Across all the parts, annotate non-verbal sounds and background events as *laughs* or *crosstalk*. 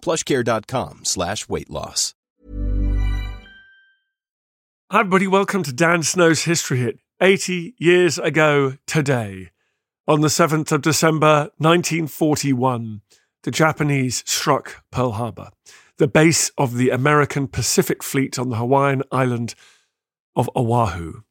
plushcare.com slash weight loss. Hi, everybody. Welcome to Dan Snow's History Hit. 80 years ago today, on the 7th of December 1941, the Japanese struck Pearl Harbor, the base of the American Pacific Fleet on the Hawaiian island of Oahu.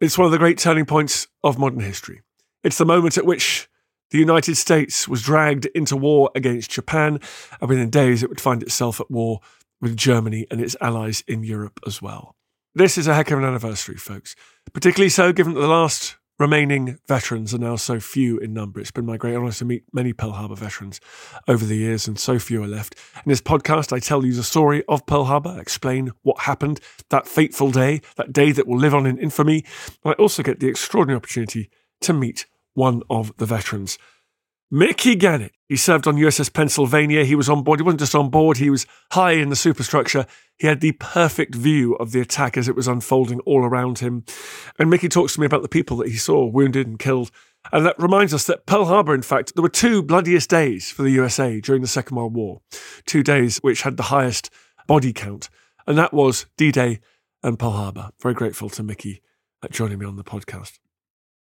It's one of the great turning points of modern history. It's the moment at which the United States was dragged into war against Japan, and within days it would find itself at war with Germany and its allies in Europe as well. This is a heck of an anniversary, folks. Particularly so given that the last remaining veterans are now so few in number. It's been my great honour to meet many Pearl Harbor veterans over the years, and so few are left. In this podcast, I tell you the story of Pearl Harbor, explain what happened that fateful day, that day that will live on in infamy. And I also get the extraordinary opportunity to meet one of the veterans. Mickey Ganitch. He served on USS Pennsylvania. He was on board. He wasn't just on board, he was high in the superstructure. He had the perfect view of the attack as it was unfolding all around him. And Mickey talks to me about the people that he saw wounded and killed. And that reminds us that Pearl Harbor, in fact, there were two bloodiest days for the USA during the Second World War. Two days which had the highest body count. And that was D Day and Pearl Harbor. Very grateful to Mickey at joining me on the podcast.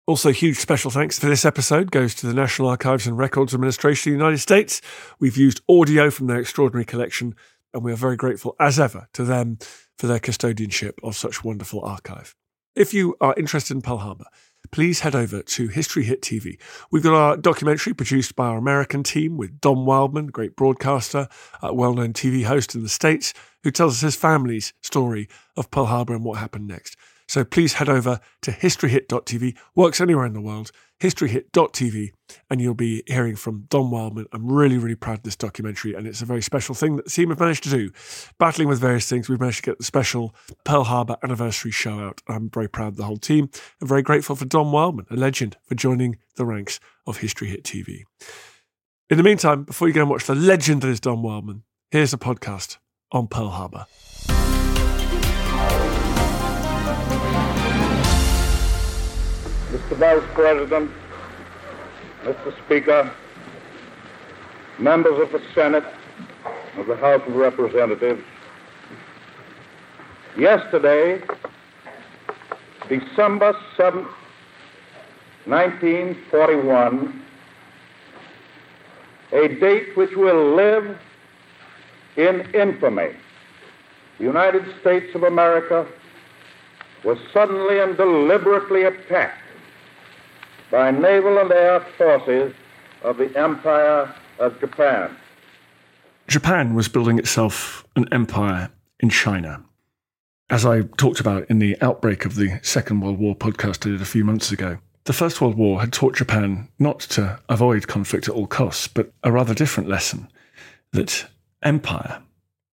Also, huge special thanks for this episode goes to the National Archives and Records Administration of the United States. We've used audio from their extraordinary collection, and we are very grateful, as ever, to them for their custodianship of such wonderful archive. If you are interested in Pearl Harbor, please head over to History Hit TV. We've got our documentary produced by our American team with Don Wildman, great broadcaster, a well known TV host in the States, who tells us his family's story of Pearl Harbor and what happened next. So please head over to historyhit.tv, works anywhere in the world, historyhit.tv, and you'll be hearing from Don Wildman. I'm really, really proud of this documentary, and it's a very special thing that the team have managed to do. Battling with various things, we've managed to get the special Pearl Harbor anniversary show out. I'm very proud of the whole team and very grateful for Don Wildman, a legend, for joining the ranks of History Hit TV. In the meantime, before you go and watch the legend that is Don Wildman, here's a podcast on Pearl Harbor. Mr. Vice President, Mr. Speaker, members of the Senate, of the House of Representatives, yesterday, December 7th, 1941, a date which will live in infamy, the United States of America was suddenly and deliberately attacked by naval and air forces of the Empire of Japan. Japan was building itself an empire in China. As I talked about in the outbreak of the Second World War podcast I did a few months ago, the First World War had taught Japan not to avoid conflict at all costs, but a rather different lesson that empire,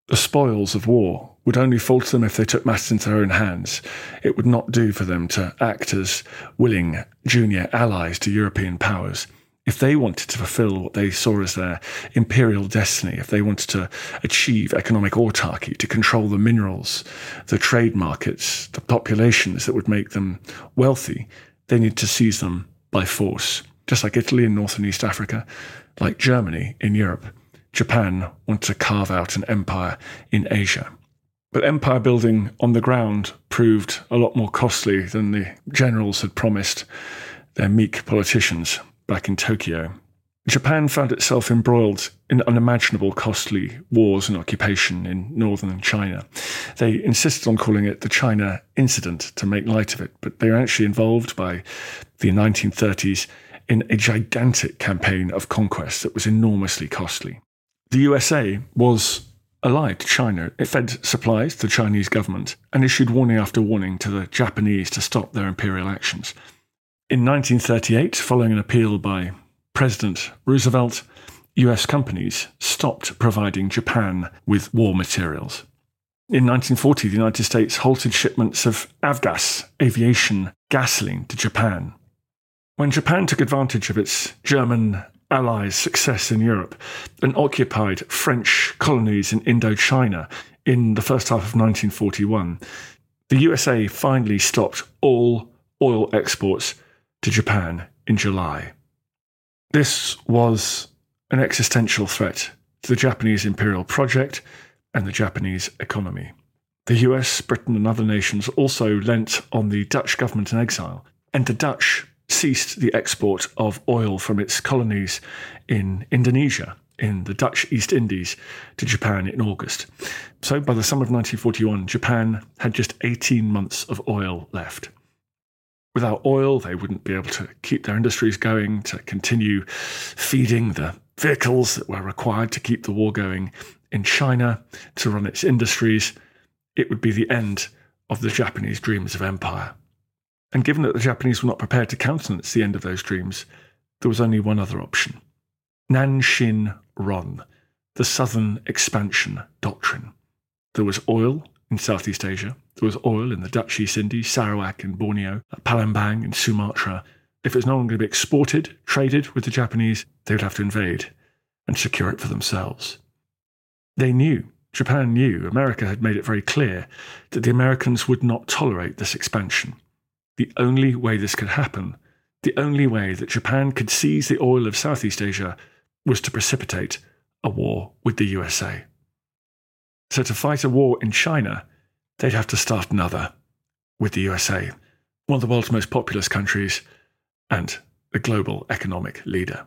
the spoils of war, would only fall to them if they took matters into their own hands. It would not do for them to act as willing junior allies to European powers. If they wanted to fulfill what they saw as their imperial destiny, if they wanted to achieve economic autarky, to control the minerals, the trade markets, the populations that would make them wealthy, they needed to seize them by force. Just like Italy in North and East Africa, like Germany in Europe, Japan wanted to carve out an empire in Asia. But empire building on the ground proved a lot more costly than the generals had promised their meek politicians back in Tokyo. Japan found itself embroiled in unimaginable costly wars and occupation in northern China. They insisted on calling it the China Incident to make light of it, but they were actually involved by the 1930s in a gigantic campaign of conquest that was enormously costly. The USA was allied to China. It fed supplies to the Chinese government and issued warning after warning to the Japanese to stop their imperial actions. In 1938, following an appeal by President Roosevelt, US companies stopped providing Japan with war materials. In 1940, the United States halted shipments of avgas, aviation gasoline, to Japan. When Japan took advantage of its German allies' success in Europe and occupied French colonies in Indochina in the first half of 1941, the USA finally stopped all oil exports to Japan in July. This was an existential threat to the Japanese imperial project and the Japanese economy. The US, Britain, and other nations also lent on the Dutch government in exile, and the Dutch ceased the export of oil from its colonies in Indonesia, in the Dutch East Indies, to Japan in August. So by the summer of 1941, Japan had just 18 months of oil left. Without oil, they wouldn't be able to keep their industries going, to continue feeding the vehicles that were required to keep the war going in China, to run its industries. It would be the end of the Japanese dreams of empire. And given that the Japanese were not prepared to countenance the end of those dreams, there was only one other option Nanshin Ron, the Southern Expansion Doctrine. There was oil in Southeast Asia, there was oil in the Dutch East Indies, Sarawak and Borneo, Palembang and Sumatra. If it was no longer going to be exported, traded with the Japanese, they would have to invade and secure it for themselves. They knew, Japan knew, America had made it very clear that the Americans would not tolerate this expansion. The only way this could happen, the only way that Japan could seize the oil of Southeast Asia, was to precipitate a war with the USA. So, to fight a war in China, they'd have to start another with the USA, one of the world's most populous countries and the global economic leader.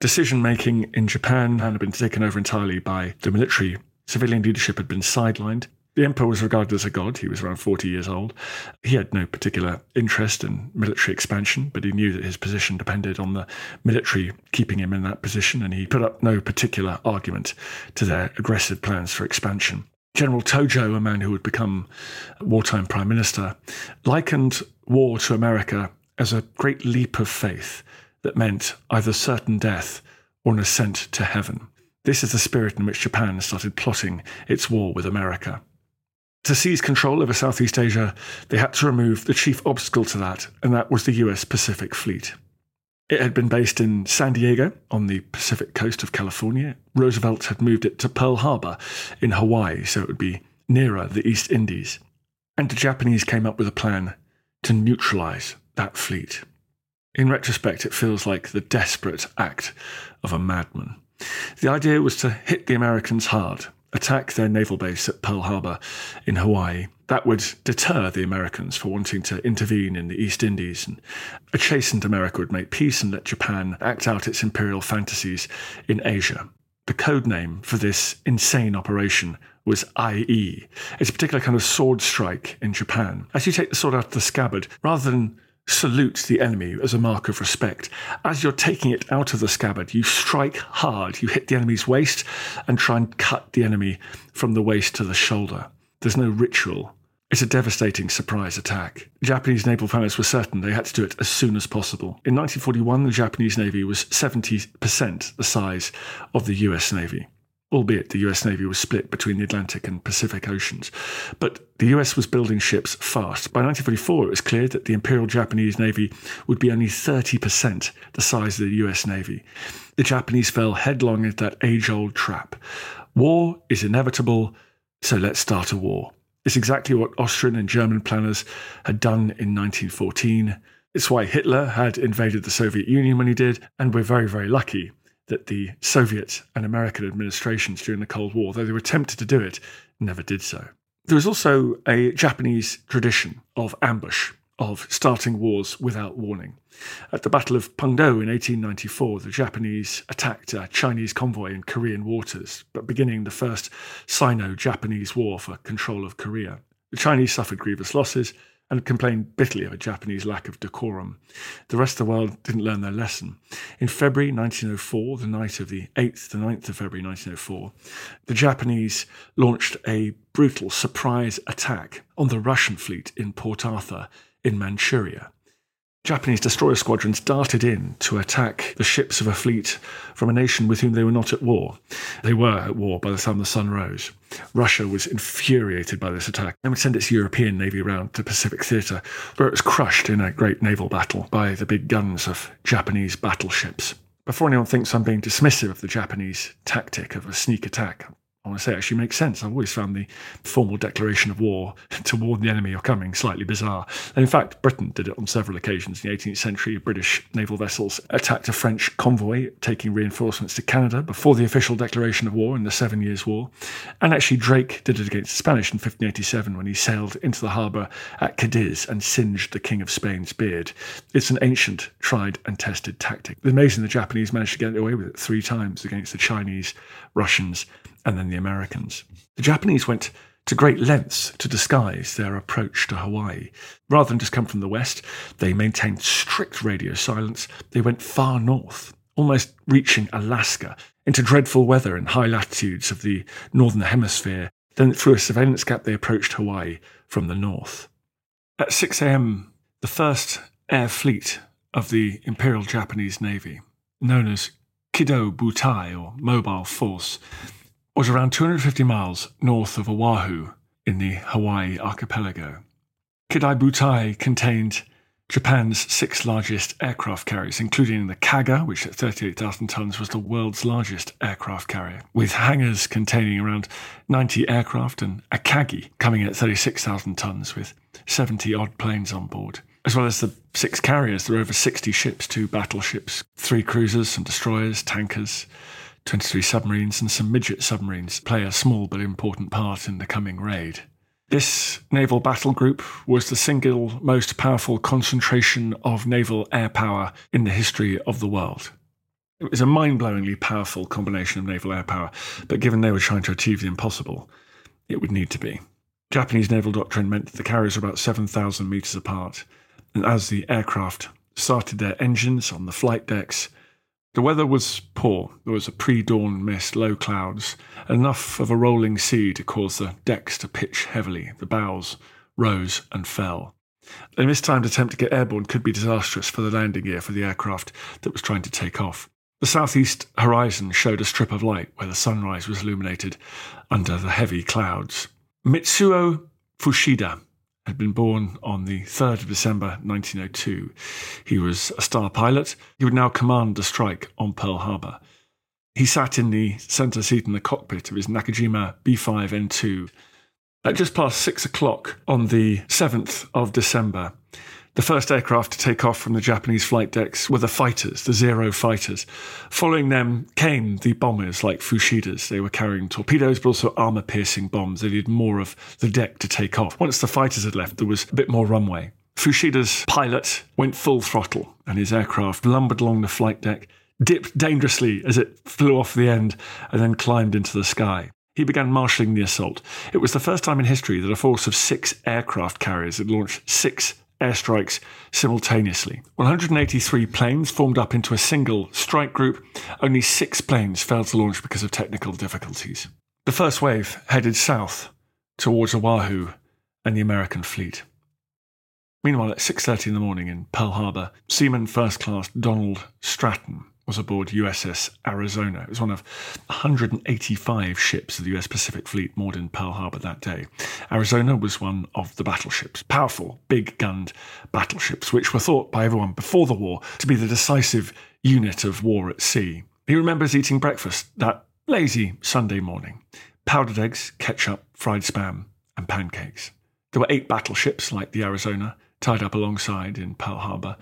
Decision making in Japan had been taken over entirely by the military. Civilian leadership had been sidelined. The emperor was regarded as a god. He was around 40 years old. He had no particular interest in military expansion, but he knew that his position depended on the military keeping him in that position, and he put up no particular argument to their aggressive plans for expansion. General Tojo, a man who would become wartime prime minister, likened war to America as a great leap of faith that meant either certain death or an ascent to heaven. This is the spirit in which Japan started plotting its war with America. To seize control over Southeast Asia, they had to remove the chief obstacle to that, and that was the US Pacific Fleet. It had been based in San Diego on the Pacific coast of California. Roosevelt had moved it to Pearl Harbor in Hawaii, so it would be nearer the East Indies. And the Japanese came up with a plan to neutralize that fleet. In retrospect, it feels like the desperate act of a madman. The idea was to hit the Americans hard, attack their naval base at Pearl Harbor in Hawaii, that would deter the Americans for wanting to intervene in the East Indies. And a chastened America would make peace and let Japan act out its imperial fantasies in Asia. The code name for this insane operation was IE. It's a particular kind of sword strike in Japan. As you take the sword out of the scabbard, rather than salute the enemy as a mark of respect. As you're taking it out of the scabbard, you strike hard. You hit the enemy's waist and try and cut the enemy from the waist to the shoulder. There's no ritual. It's a devastating surprise attack. Japanese naval pilots were certain they had to do it as soon as possible. In 1941, the Japanese Navy was 70% the size of the US Navy albeit the US Navy was split between the Atlantic and Pacific Oceans. But the US was building ships fast. By 1944, it was clear that the Imperial Japanese Navy would be only 30% the size of the US Navy. The Japanese fell headlong into that age old trap. War is inevitable, so let's start a war. It's exactly what Austrian and German planners had done in 1914. It's why Hitler had invaded the Soviet Union when he did, and we're very, very lucky that the Soviet and American administrations during the Cold War, though they were tempted to do it, never did so. There was also a Japanese tradition of ambush. of starting wars without warning. At the Battle of Pungdo in 1894, the Japanese attacked a Chinese convoy in Korean waters, but beginning the First Sino Japanese War for control of Korea. The Chinese suffered grievous losses and complained bitterly of a Japanese lack of decorum. The rest of the world didn't learn their lesson. In February 1904, the night of the 8th to 9th of February 1904, the Japanese launched a brutal surprise attack on the Russian fleet in Port Arthur in Manchuria. Japanese destroyer squadrons darted in to attack the ships of a fleet from a nation with whom they were not at war. They were at war by the time the sun rose. Russia was infuriated by this attack and would send its European navy around to Pacific Theatre, where it was crushed in a great naval battle by the big guns of Japanese battleships. Before anyone thinks I'm being dismissive of the Japanese tactic of a sneak attack, I want to say actually makes sense. I've always found the formal declaration of war *laughs* to warn the enemy you're coming slightly bizarre. And in fact, Britain did it on several occasions. In the 18th century, British naval vessels attacked a French convoy taking reinforcements to Canada before the official declaration of war in the Seven Years' War. And actually, Drake did it against the Spanish in 1587 when he sailed into the harbour at Cadiz and singed the King of Spain's beard. It's an ancient, tried and tested tactic. It's amazing the Japanese managed to get away with it three times against the Chinese, Russians, and then the Americans. The Japanese went to great lengths to disguise their approach to Hawaii. Rather than just come from the west, they maintained strict radio silence. They went far north, almost reaching Alaska, into dreadful weather in high latitudes of the northern hemisphere. Then, through a surveillance gap, they approached Hawaii from the north. At 6 a.m., the first air fleet of the Imperial Japanese Navy, known as Kido Butai or Mobile Force, was around 250 miles north of Oahu in the Hawaii archipelago. Kido Butai contained Japan's six largest aircraft carriers, including the Kaga, which at 38,000 tons was the world's largest aircraft carrier, with hangars containing around 90 aircraft, and Akagi coming in at 36,000 tons with 70 odd planes on board. As well as the six carriers, there were over 60 ships, two battleships, three cruisers, some destroyers, tankers, 23 submarines and some midget submarines play a small but important part in the coming raid. This naval battle group was the single most powerful concentration of naval air power in the history of the world. It was a mind blowingly powerful combination of naval air power, but given they were trying to achieve the impossible, it would need to be. Japanese naval doctrine meant that the carriers were about 7,000 metres apart, and as the aircraft started their engines on the flight decks, the weather was poor. There was a pre dawn mist, low clouds, enough of a rolling sea to cause the decks to pitch heavily. The bows rose and fell. A mistimed attempt to get airborne could be disastrous for the landing gear for the aircraft that was trying to take off. The southeast horizon showed a strip of light where the sunrise was illuminated under the heavy clouds. Mitsuo Fuchida had been born on the 3rd of December 1902. He was a star pilot. He would now command the strike on Pearl Harbor. He sat in the center seat in the cockpit of his Nakajima B5N2. At just past six o'clock on the 7th of December, the first aircraft to take off from the Japanese flight decks were the fighters, the Zero fighters. Following them came the bombers like Fuchida's. They were carrying torpedoes, but also armor piercing bombs. They needed more of the deck to take off. Once the fighters had left, there was a bit more runway. Fuchida's pilot went full throttle, and his aircraft lumbered along the flight deck, dipped dangerously as it flew off the end, and then climbed into the sky. He began marshalling the assault. It was the first time in history that a force of six aircraft carriers had launched six airstrikes simultaneously. 183 planes formed up into a single strike group. Only six planes failed to launch because of technical difficulties. The first wave headed south towards Oahu and the American fleet. Meanwhile, at 6:30 in the morning in Pearl Harbor, Seaman First Class Donald Stratton was aboard USS Arizona. It was one of 185 ships of the US Pacific Fleet moored in Pearl Harbor that day. Arizona was one of the battleships, powerful, big gunned battleships, which were thought by everyone before the war to be the decisive unit of war at sea. He remembers eating breakfast that lazy Sunday morning powdered eggs, ketchup, fried spam, and pancakes. There were eight battleships like the Arizona tied up alongside in Pearl Harbor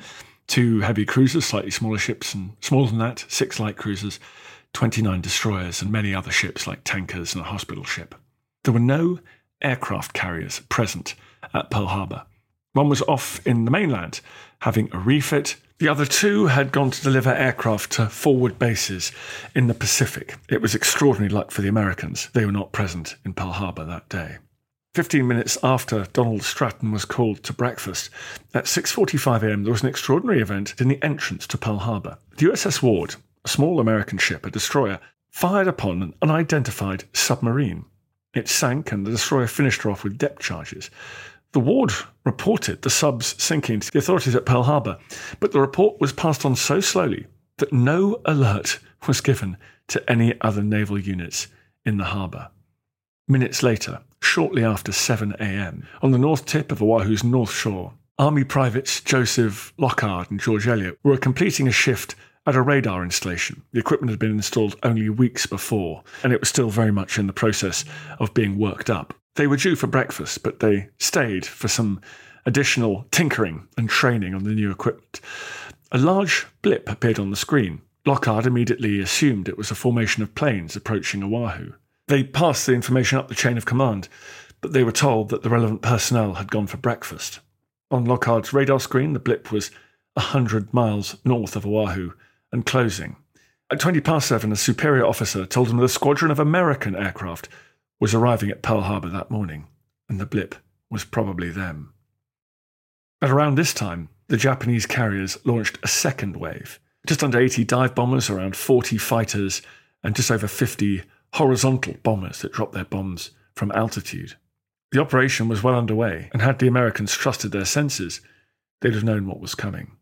two heavy cruisers, slightly smaller ships, and smaller than that, six light cruisers, 29 destroyers, and many other ships like tankers and a hospital ship. There were no aircraft carriers present at Pearl Harbor. One was off in the mainland, having a refit. The other two had gone to deliver aircraft to forward bases in the Pacific. It was extraordinary luck for the Americans. They were not present in Pearl Harbor that day. 15 minutes after Donald Stratton was called to breakfast, at 6:45 a.m. there was an extraordinary event in the entrance to Pearl Harbor. The USS Ward, a small American ship, a destroyer, fired upon an unidentified submarine. It sank and the destroyer finished her off with depth charges. The ward reported the subs sinking to the authorities at Pearl Harbor, but the report was passed on so slowly that no alert was given to any other naval units in the harbor. Minutes later, shortly after 7 a.m., on the north tip of Oahu's north shore, Army privates Joseph Lockard and George Elliott were completing a shift at a radar installation. The equipment had been installed only weeks before, and it was still very much in the process of being worked up. They were due for breakfast, but they stayed for some additional tinkering and training on the new equipment. A large blip appeared on the screen. Lockard immediately assumed it was a formation of planes approaching Oahu. They passed the information up the chain of command, but they were told that the relevant personnel had gone for breakfast. On Lockard's radar screen, the blip was a hundred miles north of Oahu and closing. At 20 past seven, a superior officer told him that a squadron of American aircraft was arriving at Pearl Harbor that morning, and the blip was probably them. At around this time, the Japanese carriers launched a second wave. Just under 80 dive bombers, around 40 fighters, and just over 50 horizontal bombers that dropped their bombs from altitude. The operation was well underway, and had the Americans trusted their senses, they'd have known what was coming.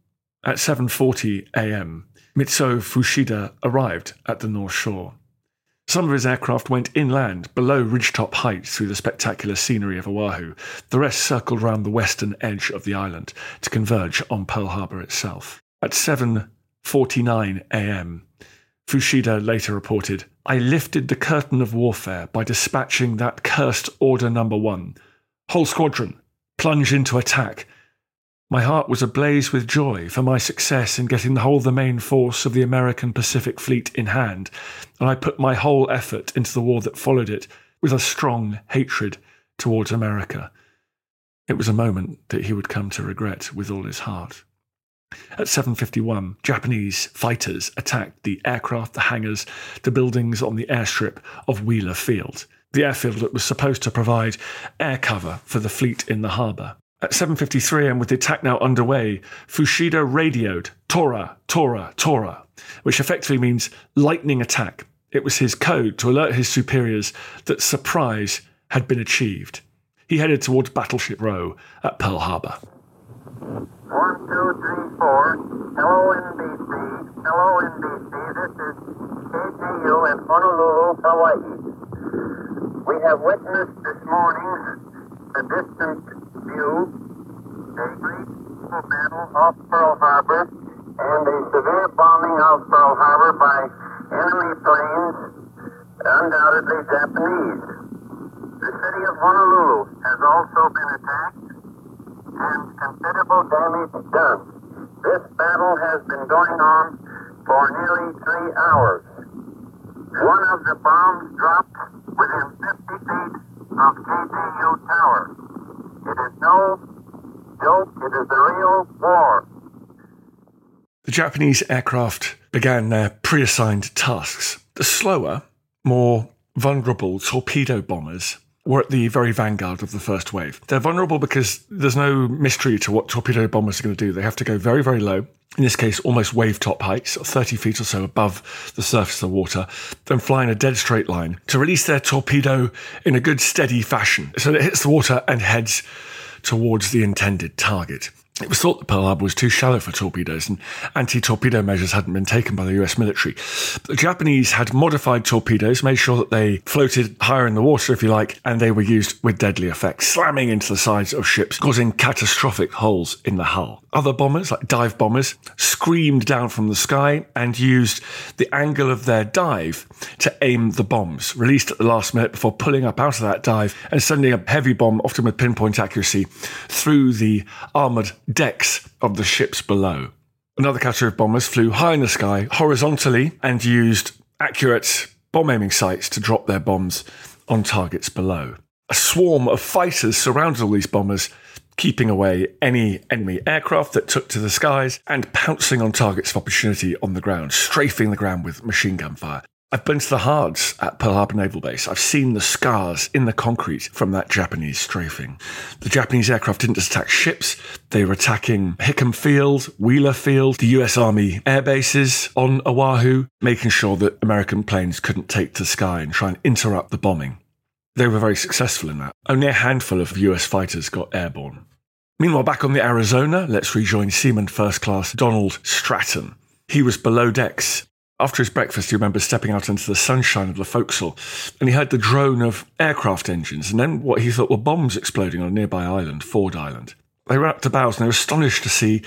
At 7:40 a.m., Mitsuo Fuchida arrived at the North Shore. Some of his aircraft went inland below ridgetop height through the spectacular scenery of Oahu. The rest circled around the western edge of the island to converge on Pearl Harbor itself. At 7:49 a.m., Fuchida later reported, "I lifted the curtain of warfare by dispatching that cursed order number 1. Whole squadron, plunge into attack." My heart was ablaze with joy for my success in getting the whole the main force of the American Pacific Fleet in hand, and I put my whole effort into the war that followed it with a strong hatred towards America. It was a moment that he would come to regret with all his heart. At 7:51, Japanese fighters attacked the aircraft, the hangars, the buildings on the airstrip of Wheeler Field, the airfield that was supposed to provide air cover for the fleet in the harbour. At 7:53 and with the attack now underway, Fuchida radioed Tora, Tora, Tora, which effectively means lightning attack. It was his code to alert his superiors that surprise had been achieved. He headed towards Battleship Row at Pearl Harbor. One, two, three, four. Hello, NBC. Hello, NBC. This is KGU in Honolulu, Hawaii. We have witnessed this morning the distant view, a great battle off Pearl Harbor, and a severe bombing of Pearl Harbor by enemy planes, undoubtedly Japanese. The city of Honolulu has also been attacked and considerable damage done. This battle has been going on for nearly three hours. One of the bombs dropped within 50 feet of KGU Tower. It is no joke, it is a real war. The Japanese aircraft began their pre assigned tasks. The slower, more vulnerable torpedo bombers were at the very vanguard of the first wave. They're vulnerable because there's no mystery to what torpedo bombers are going to do. They have to go very, very low, in this case, almost wave top heights, 30 feet or so above the surface of the water, then fly in a dead straight line to release their torpedo in a good, steady fashion so that it hits the water and heads towards the intended target. It was thought the Pearl Harbor was too shallow for torpedoes, and anti torpedo measures hadn't been taken by the US military. The Japanese had modified torpedoes, made sure that they floated higher in the water, if you like, and they were used with deadly effect, slamming into the sides of ships, causing catastrophic holes in the hull. Other bombers, like dive bombers, screamed down from the sky and used the angle of their dive to aim the bombs, released at the last minute before pulling up out of that dive and sending a heavy bomb, often with pinpoint accuracy, through the armoured decks of the ships below. Another category of bombers flew high in the sky horizontally and used accurate bomb aiming sights to drop their bombs on targets below. A swarm of fighters surrounded all these bombers, keeping away any enemy aircraft that took to the skies and pouncing on targets of opportunity on the ground, strafing the ground with machine gun fire. I've been to the hards at Pearl Harbor Naval Base. I've seen the scars in the concrete from that Japanese strafing. The Japanese aircraft didn't just attack ships, they were attacking Hickam Field, Wheeler Field, the US Army air bases on Oahu, making sure that American planes couldn't take to the sky and try and interrupt the bombing. They were very successful in that. Only a handful of US fighters got airborne. Meanwhile, back on the Arizona, let's rejoin Seaman First Class Donald Stratton. He was below decks after his breakfast, he remembers stepping out into the sunshine of the forecastle and he heard the drone of aircraft engines and then what he thought were bombs exploding on a nearby island, Ford Island. They ran up bows and they were astonished to see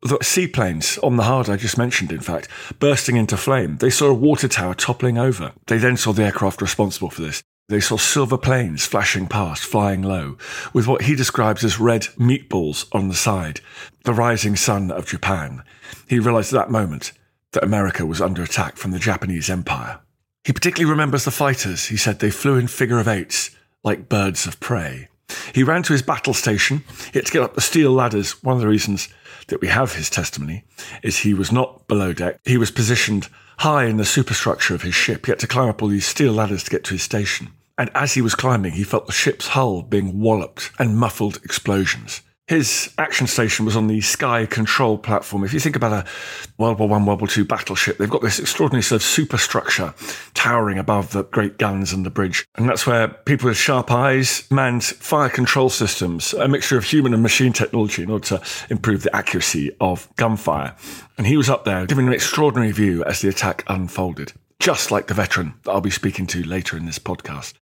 the seaplanes on the hard I just mentioned, in fact, bursting into flame. They saw a water tower toppling over. They then saw the aircraft responsible for this. They saw silver planes flashing past, flying low, with what he describes as red meatballs on the side, the rising sun of Japan. He realized at that moment that America was under attack from the Japanese Empire. He particularly remembers the fighters. He said they flew in figure of eights, like birds of prey. He ran to his battle station. He had to get up the steel ladders. One of the reasons that we have his testimony is he was not below deck. He was positioned high in the superstructure of his ship. He had to climb up all these steel ladders to get to his station. And as he was climbing, he felt the ship's hull being walloped and muffled explosions. His action station was on the Sky Control platform. If you think about a World War One, World War Two battleship, they've got this extraordinary sort of superstructure towering above the great guns and the bridge. And that's where people with sharp eyes manned fire control systems, a mixture of human and machine technology in order to improve the accuracy of gunfire. And he was up there giving an extraordinary view as the attack unfolded, just like the veteran that I'll be speaking to later in this podcast.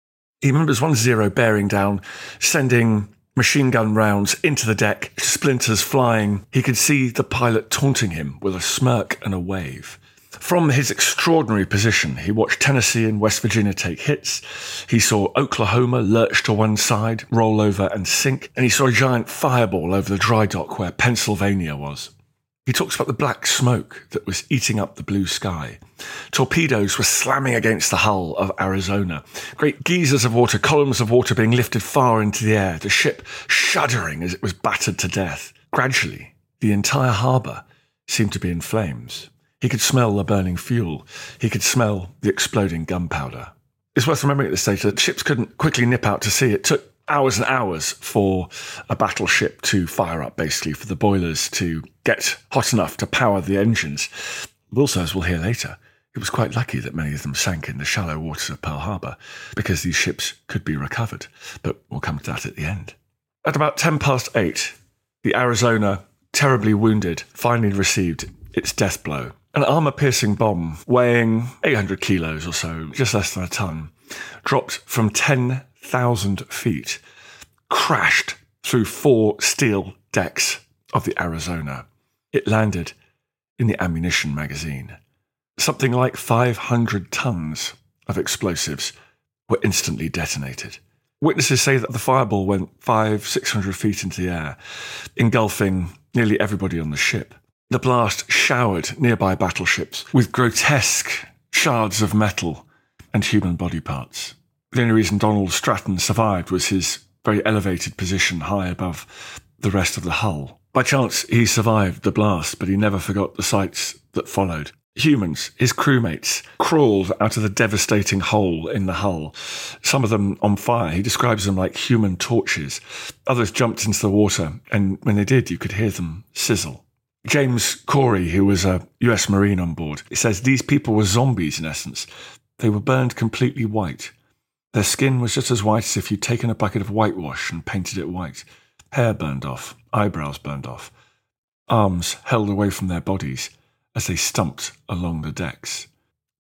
He remembers one zero bearing down, sending machine gun rounds into the deck, splinters flying. He could see the pilot taunting him with a smirk and a wave. From his extraordinary position, he watched Tennessee and West Virginia take hits. He saw Oklahoma lurch to one side, roll over and sink, and he saw a giant fireball over the dry dock where Pennsylvania was. He talks about the black smoke that was eating up the blue sky. Torpedoes were slamming against the hull of Arizona. Great geysers of water, columns of water being lifted far into the air, the ship shuddering as it was battered to death. Gradually, the entire harbour seemed to be in flames. He could smell the burning fuel. He could smell the exploding gunpowder. It's worth remembering at this stage that ships couldn't quickly nip out to sea. It took hours and hours for a battleship to fire up, basically, for the boilers to get hot enough to power the engines. Also, as we'll hear later, it was quite lucky that many of them sank in the shallow waters of Pearl Harbor because these ships could be recovered. But we'll come to that at the end. At about 10 past 8, the Arizona, terribly wounded, finally received its death blow. An armor piercing bomb weighing 800 kilos or so, just less than a ton, dropped from 10 thousand feet, crashed through four steel decks of the Arizona. It landed in the ammunition magazine. Something like 500 tons of explosives were instantly detonated. Witnesses say that the fireball went five, 600 feet into the air, engulfing nearly everybody on the ship. The blast showered nearby battleships with grotesque shards of metal and human body parts. The only reason Donald Stratton survived was his very elevated position high above the rest of the hull. By chance, he survived the blast, but he never forgot the sights that followed. Humans, his crewmates, crawled out of the devastating hole in the hull, some of them on fire. He describes them like human torches. Others jumped into the water, and when they did, you could hear them sizzle. James Cory, who was a US Marine on board, says these people were zombies in essence. They were burned completely white. Their skin was just as white as if you'd taken a bucket of whitewash and painted it white. Hair burned off, eyebrows burned off, arms held away from their bodies as they stumped along the decks.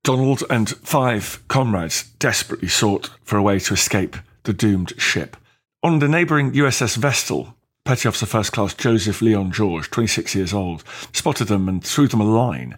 Donald and five comrades desperately sought for a way to escape the doomed ship. On the neighbouring USS Vestal, Petty Officer First Class Joseph Leon George, 26 years old, spotted them and threw them a line.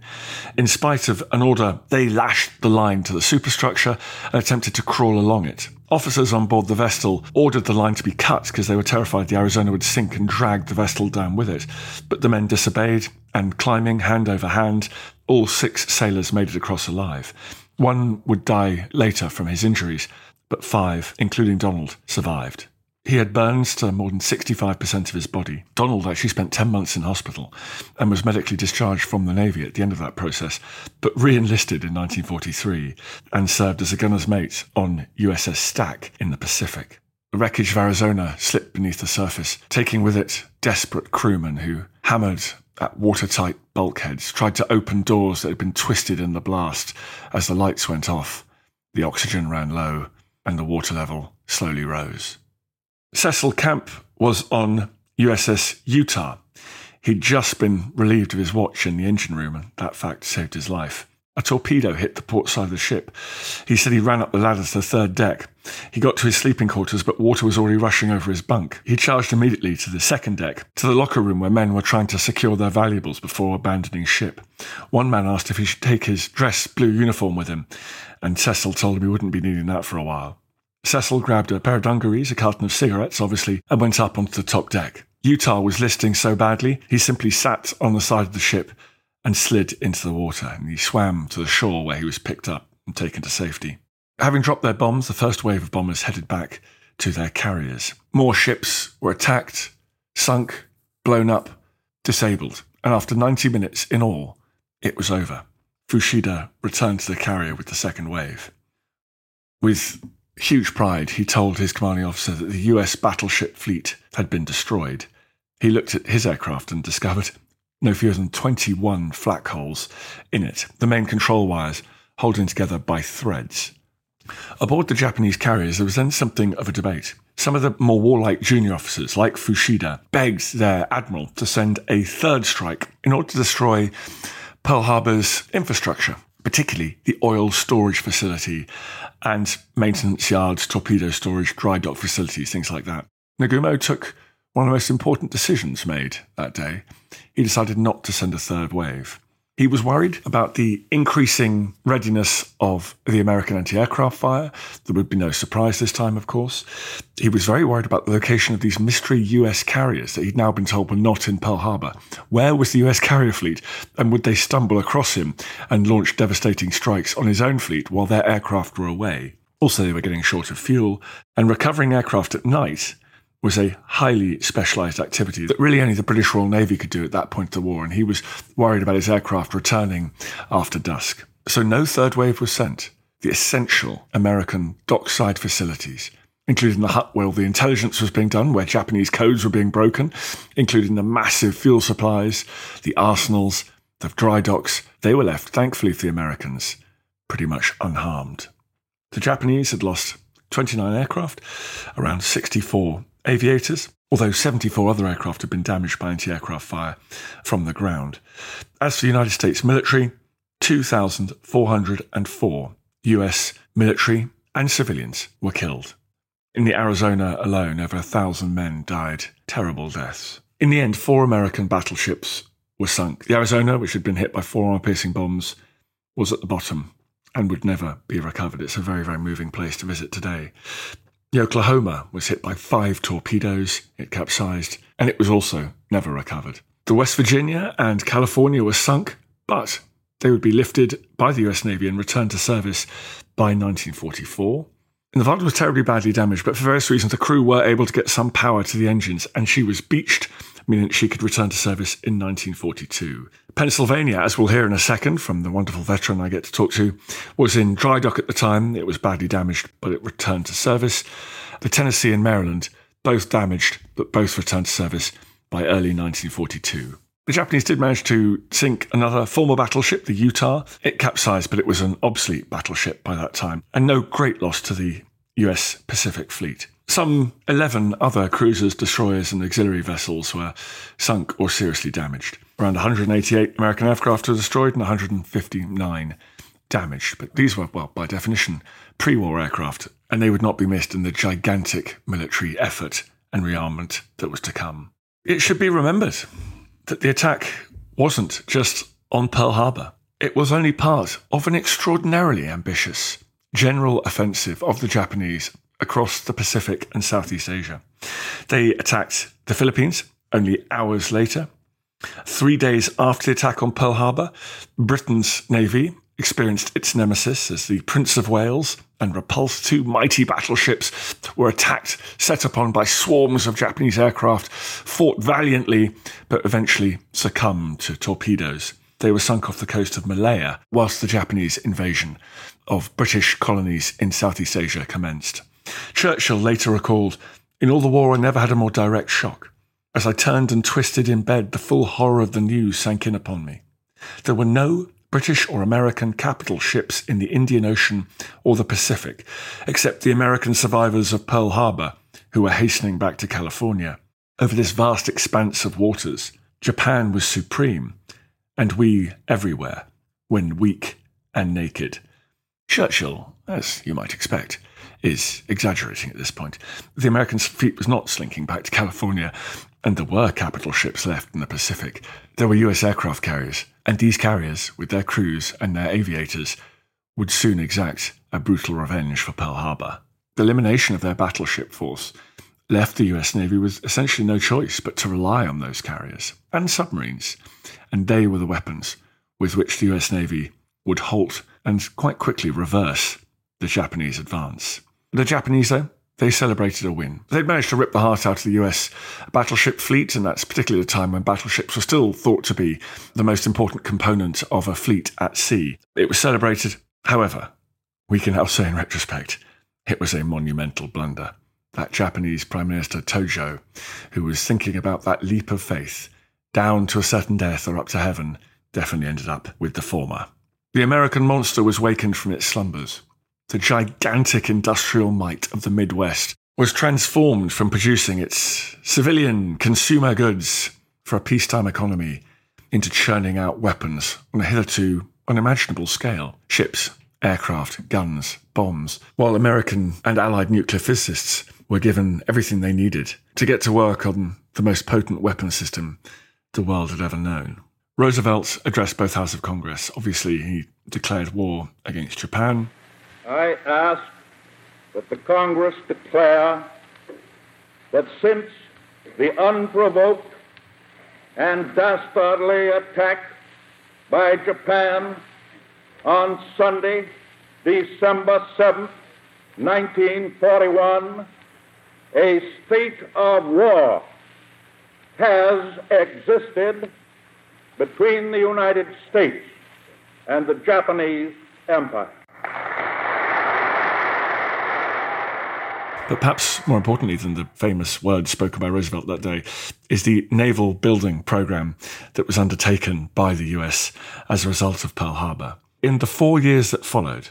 In spite of an order, they lashed the line to the superstructure and attempted to crawl along it. Officers on board the Vestal ordered the line to be cut because they were terrified the Arizona would sink and drag the Vestal down with it. But the men disobeyed, and climbing hand over hand, all six sailors made it across alive. One would die later from his injuries, but five, including Donald, survived. He had burns to more than 65% of his body. Donald actually spent 10 months in hospital and was medically discharged from the Navy at the end of that process, but re enlisted in 1943 and served as a gunner's mate on USS Stack in the Pacific. The wreckage of Arizona slipped beneath the surface, taking with it desperate crewmen who hammered at watertight bulkheads, tried to open doors that had been twisted in the blast as the lights went off. The oxygen ran low and the water level slowly rose. Cecil Camp was on USS Utah. He'd just been relieved of his watch in the engine room, and that fact saved his life. A torpedo hit the port side of the ship. He said he ran up the ladder to the third deck. He got to his sleeping quarters, but water was already rushing over his bunk. He charged immediately to the second deck, to the locker room where men were trying to secure their valuables before abandoning ship. One man asked if he should take his dress blue uniform with him, and Cecil told him he wouldn't be needing that for a while. Cecil grabbed a pair of dungarees, a carton of cigarettes, obviously, and went up onto the top deck. Utah was listing so badly, he simply sat on the side of the ship and slid into the water, and he swam to the shore where he was picked up and taken to safety. Having dropped their bombs, the first wave of bombers headed back to their carriers. More ships were attacked, sunk, blown up, disabled, and after 90 minutes in all, it was over. Fuchida returned to the carrier with the second wave. With huge pride, he told his commanding officer that the US battleship fleet had been destroyed. He looked at his aircraft and discovered no fewer than 21 flak holes in it, the main control wires holding together by threads. Aboard the Japanese carriers, there was then something of a debate. Some of the more warlike junior officers, like Fuchida, begged their admiral to send a third strike in order to destroy Pearl Harbor's infrastructure, particularly the oil storage facility and maintenance yards, torpedo storage, dry dock facilities, things like that. Nagumo took one of the most important decisions made that day. He decided not to send a third wave. He was worried about the increasing readiness of the American anti aircraft fire. There would be no surprise this time, of course. He was very worried about the location of these mystery US carriers that he'd now been told were not in Pearl Harbor. Where was the US carrier fleet? And would they stumble across him and launch devastating strikes on his own fleet while their aircraft were away? Also, they were getting short of fuel, and recovering aircraft at night was a highly specialised activity that really only the British Royal Navy could do at that point of the war, and he was worried about his aircraft returning after dusk. So no third wave was sent. The essential American dockside facilities, including the hut where all the intelligence was being done, where Japanese codes were being broken, including the massive fuel supplies, the arsenals, the dry docks, they were left, thankfully for the Americans, pretty much unharmed. The Japanese had lost 29 aircraft, around 64 aviators, although 74 other aircraft had been damaged by anti aircraft fire from the ground. As for the United States military, 2,404 US military and civilians were killed. In the Arizona alone, over a thousand men died terrible deaths. In the end, four American battleships were sunk. The Arizona, which had been hit by four armor piercing bombs, was at the bottom and would never be recovered. It's a very, very moving place to visit today. The Oklahoma was hit by five torpedoes, it capsized, and it was also never recovered. The West Virginia and California were sunk, but they would be lifted by the US Navy and returned to service by 1944. And the Nevada was terribly badly damaged, but for various reasons, the crew were able to get some power to the engines, and she was beached, meaning she could return to service in 1942. Pennsylvania, as we'll hear in a second from the wonderful veteran I get to talk to, was in dry dock at the time. It was badly damaged, but it returned to service. The Tennessee and Maryland, both damaged, but both returned to service by early 1942. The Japanese did manage to sink another former battleship, the Utah. It capsized, but it was an obsolete battleship by that time, and no great loss to the US Pacific Fleet. Some 11 other cruisers, destroyers, and auxiliary vessels were sunk or seriously damaged. Around 188 American aircraft were destroyed and 159 damaged. But these were, well, by definition, pre war aircraft, and they would not be missed in the gigantic military effort and rearmament that was to come. It should be remembered that the attack wasn't just on Pearl Harbor, it was only part of an extraordinarily ambitious general offensive of the Japanese across the Pacific and Southeast Asia. They attacked the Philippines only hours later. Three days after the attack on Pearl Harbor, Britain's navy experienced its nemesis as the Prince of Wales and Repulse two mighty battleships were attacked, set upon by swarms of Japanese aircraft, fought valiantly, but eventually succumbed to torpedoes. They were sunk off the coast of Malaya whilst the Japanese invasion of British colonies in Southeast Asia commenced. Churchill later recalled, In all the war, I never had a more direct shock. As I turned and twisted in bed, the full horror of the news sank in upon me. There were no British or American capital ships in the Indian Ocean or the Pacific, except the American survivors of Pearl Harbor, who were hastening back to California. Over this vast expanse of waters, Japan was supreme, and we everywhere, when weak and naked. Churchill, as you might expect, is exaggerating at this point. The American fleet was not slinking back to California, and there were capital ships left in the Pacific. There were US aircraft carriers, and these carriers, with their crews and their aviators, would soon exact a brutal revenge for Pearl Harbor. The elimination of their battleship force left the US Navy with essentially no choice but to rely on those carriers and submarines, and they were the weapons with which the US Navy would halt and quite quickly reverse the Japanese advance. The Japanese, though, they celebrated a win. They'd managed to rip the heart out of the US battleship fleet, and that's particularly the time when battleships were still thought to be the most important component of a fleet at sea. It was celebrated. However, we can now say in retrospect, it was a monumental blunder. That Japanese Prime Minister Tojo, who was thinking about that leap of faith down to a certain death or up to heaven, definitely ended up with the former. The American monster was wakened from its slumbers the gigantic industrial might of the Midwest was transformed from producing its civilian consumer goods for a peacetime economy into churning out weapons on a hitherto unimaginable scale ships, aircraft, guns, bombs, while American and Allied nuclear physicists were given everything they needed to get to work on the most potent weapon system the world had ever known. Roosevelt addressed both houses of Congress. Obviously, he declared war against Japan. I ask that the Congress declare that since the unprovoked and dastardly attack by Japan on Sunday, December 7th, 1941, a state of war has existed between the United States and the Japanese Empire. But perhaps more importantly than the famous words spoken by Roosevelt that day is the naval building program that was undertaken by the US as a result of Pearl Harbor. In the four years that followed,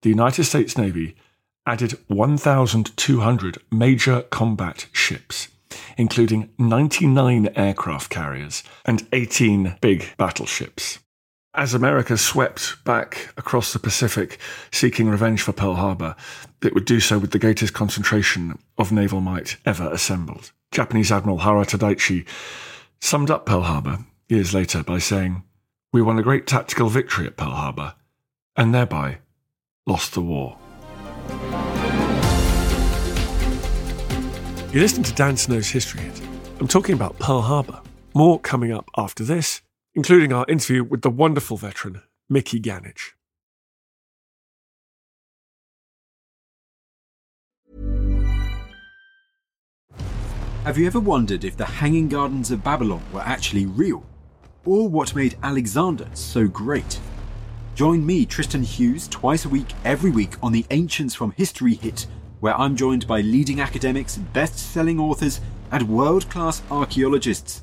the United States Navy added 1,200 major combat ships, including 99 aircraft carriers and 18 big battleships. As America swept back across the Pacific seeking revenge for Pearl Harbor, it would do so with the greatest concentration of naval might ever assembled. Japanese Admiral Hara Tadaichi summed up Pearl Harbor years later by saying, We won a great tactical victory at Pearl Harbor, and thereby lost the war. You're listening to Dan Snow's History Hit. I'm talking about Pearl Harbor. More coming up after this including our interview with the wonderful veteran, Mickey Ganitch. Have you ever wondered if the Hanging Gardens of Babylon were actually real? Or what made Alexander so great? Join me, Tristan Hughes, twice a week, every week on the Ancients from History Hit, where I'm joined by leading academics, best selling authors, and world class archaeologists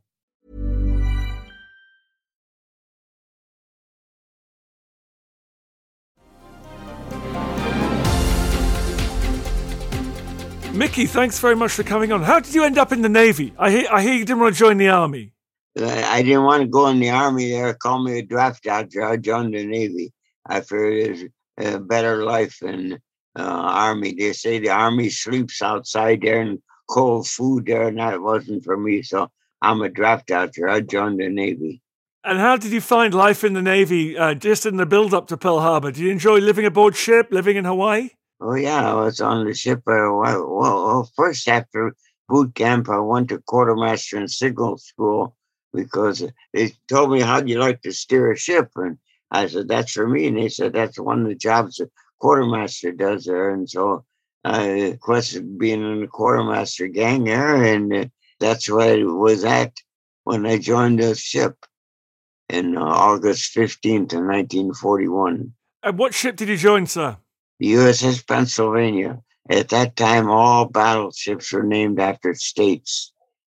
Mickey, thanks very much for coming on. How did you end up in the Navy? I hear, I hear you didn't want to join the Army. I didn't want to go in the Army there. Call me a draft dodger. I joined the Navy. I figured it's a better life than uh, Army. They say the Army sleeps outside there and cold food there, and that wasn't for me. So I'm a draft dodger. I joined the Navy. And how did you find life in the Navy uh, just in the build up to Pearl Harbor? Did you enjoy living aboard ship, living in Hawaii? Oh, yeah. I was on the ship. Uh, well, well, first after boot camp, I went to quartermaster and signal school because they told me, How'd you like to steer a ship? And I said, That's for me. And they said, That's one of the jobs the quartermaster does there. And so I requested being in the quartermaster gang there. And that's where I was at when I joined the ship in August 15th, 1941. And what ship did you join, sir? The USS Pennsylvania. At that time, all battleships were named after states.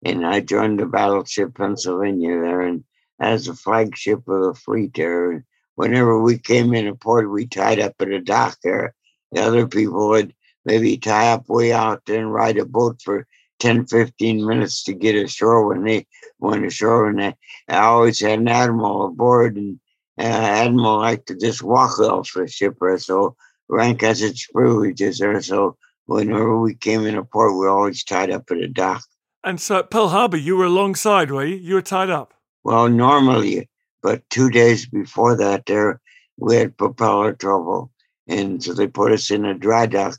And I joined the battleship Pennsylvania there, and as a flagship of the fleet there. Whenever we came in a port, we tied up at a dock there. The other people would maybe tie up way out and ride a boat for 10, 15 minutes to get ashore when they went ashore. And I, I always had an admiral aboard, and uh, admiral liked to just walk off the ship, or so rank as its privileges there. So whenever we came in a port, we were always tied up at a dock. And so at Pearl Harbor, you were alongside, were you? You were tied up. Well, normally, but two days before that, there we had propeller trouble, and so they put us in a dry dock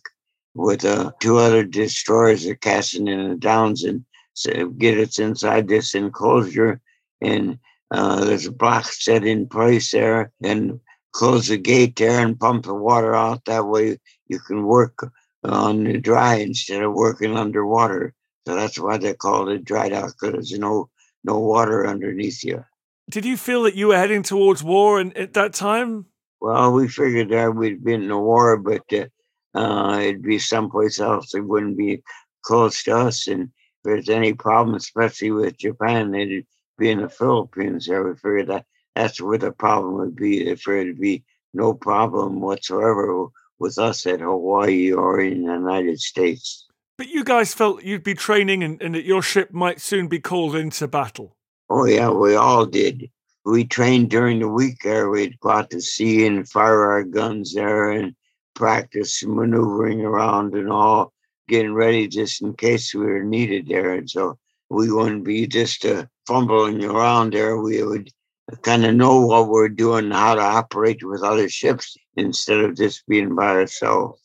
with uh, two other destroyers that Cassin in the Downs and so get us inside this enclosure. And uh, there's a block set in place there, and close the gate there and pump the water out. That way, you can work on the dry instead of working underwater. So that's why they call it dry dock because there's no no water underneath you. Did you feel that you were heading towards war and, at that time? Well, we figured that we'd be in a war, but uh, uh, it'd be someplace else. It wouldn't be close to us. And if there's any problem, especially with Japan, it'd be in the Philippines. There, we figured that that's where the problem would be. If there'd be no problem whatsoever with us at Hawaii or in the United States. But you guys felt you'd be training and, and that your ship might soon be called into battle. Oh, yeah, we all did. We trained during the week there. We'd go out to sea and fire our guns there and practice maneuvering around and all, getting ready just in case we were needed there. And so we wouldn't be just uh, fumbling around there. We would kind of know what we're doing, how to operate with other ships instead of just being by ourselves.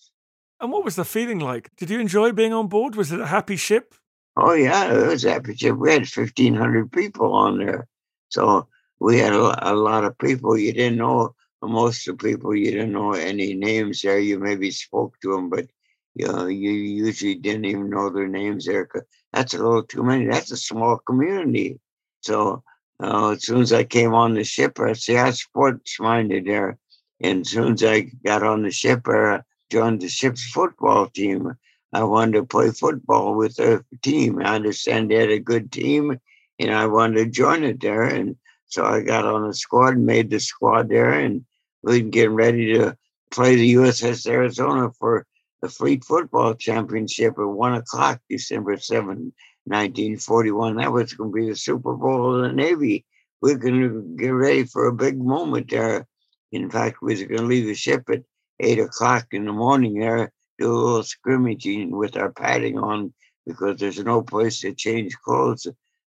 And what was the feeling like? Did you enjoy being on board? Was it a happy ship? Oh yeah, it was a happy ship. We had fifteen hundred people on there, so we had a, a, lot of people. You didn't know most of the people. You didn't know any names there. You maybe spoke to them, but you know, you usually didn't even know their names there. That's a little too many. That's a small community. So uh, as soon as I came on the ship, I see I sports minded there. And as soon as I got on the ship, I joined the ship's football team. I wanted to play football with the team. I understand they had a good team, and I wanted to join it there. And so I got on the squad and made the squad there, and we were getting ready to play the USS Arizona for the Fleet Football Championship at one o'clock, December 7, 1941. That was going to be the Super Bowl of the Navy. We are going to get ready for a big moment there. In fact, we was going to leave the ship at eight o'clock in the morning there, do a little scrimmaging with our padding on because there's no place to change clothes